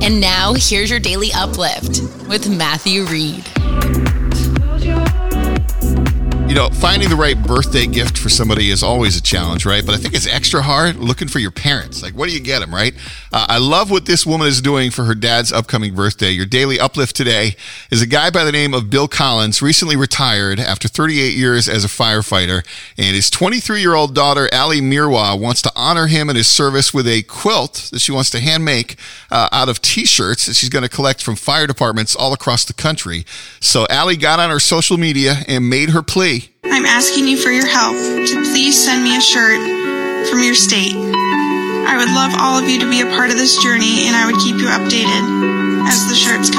And now, here's your daily uplift with Matthew Reed. Know, finding the right birthday gift for somebody is always a challenge, right? But I think it's extra hard looking for your parents. Like, what do you get them, right? Uh, I love what this woman is doing for her dad's upcoming birthday. Your daily uplift today is a guy by the name of Bill Collins, recently retired after 38 years as a firefighter. And his 23 year old daughter, Ali Mirois, wants to honor him and his service with a quilt that she wants to hand make uh, out of t shirts that she's going to collect from fire departments all across the country. So Ali got on her social media and made her plea asking you for your help to please send me a shirt from your state. I would love all of you to be a part of this journey and I would keep you updated as the shirts come.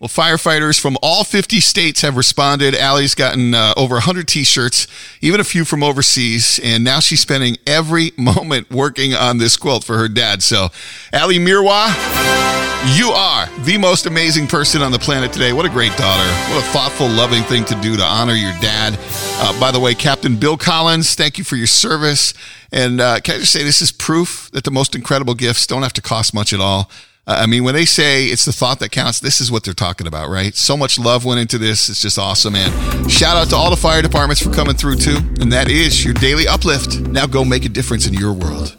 Well, firefighters from all 50 states have responded. Allie's gotten uh, over 100 t shirts, even a few from overseas, and now she's spending every moment working on this quilt for her dad. So, Allie Mirois, you are the most amazing person on the planet today. What a great daughter. What a thoughtful, loving thing to do to honor your dad. Uh, by the way, Captain Bill Collins, thank you for your service. And uh, can I just say, this is proof that the most incredible gifts don't have to cost much at all. I mean, when they say it's the thought that counts, this is what they're talking about, right? So much love went into this. It's just awesome, man. Shout out to all the fire departments for coming through, too. And that is your daily uplift. Now go make a difference in your world.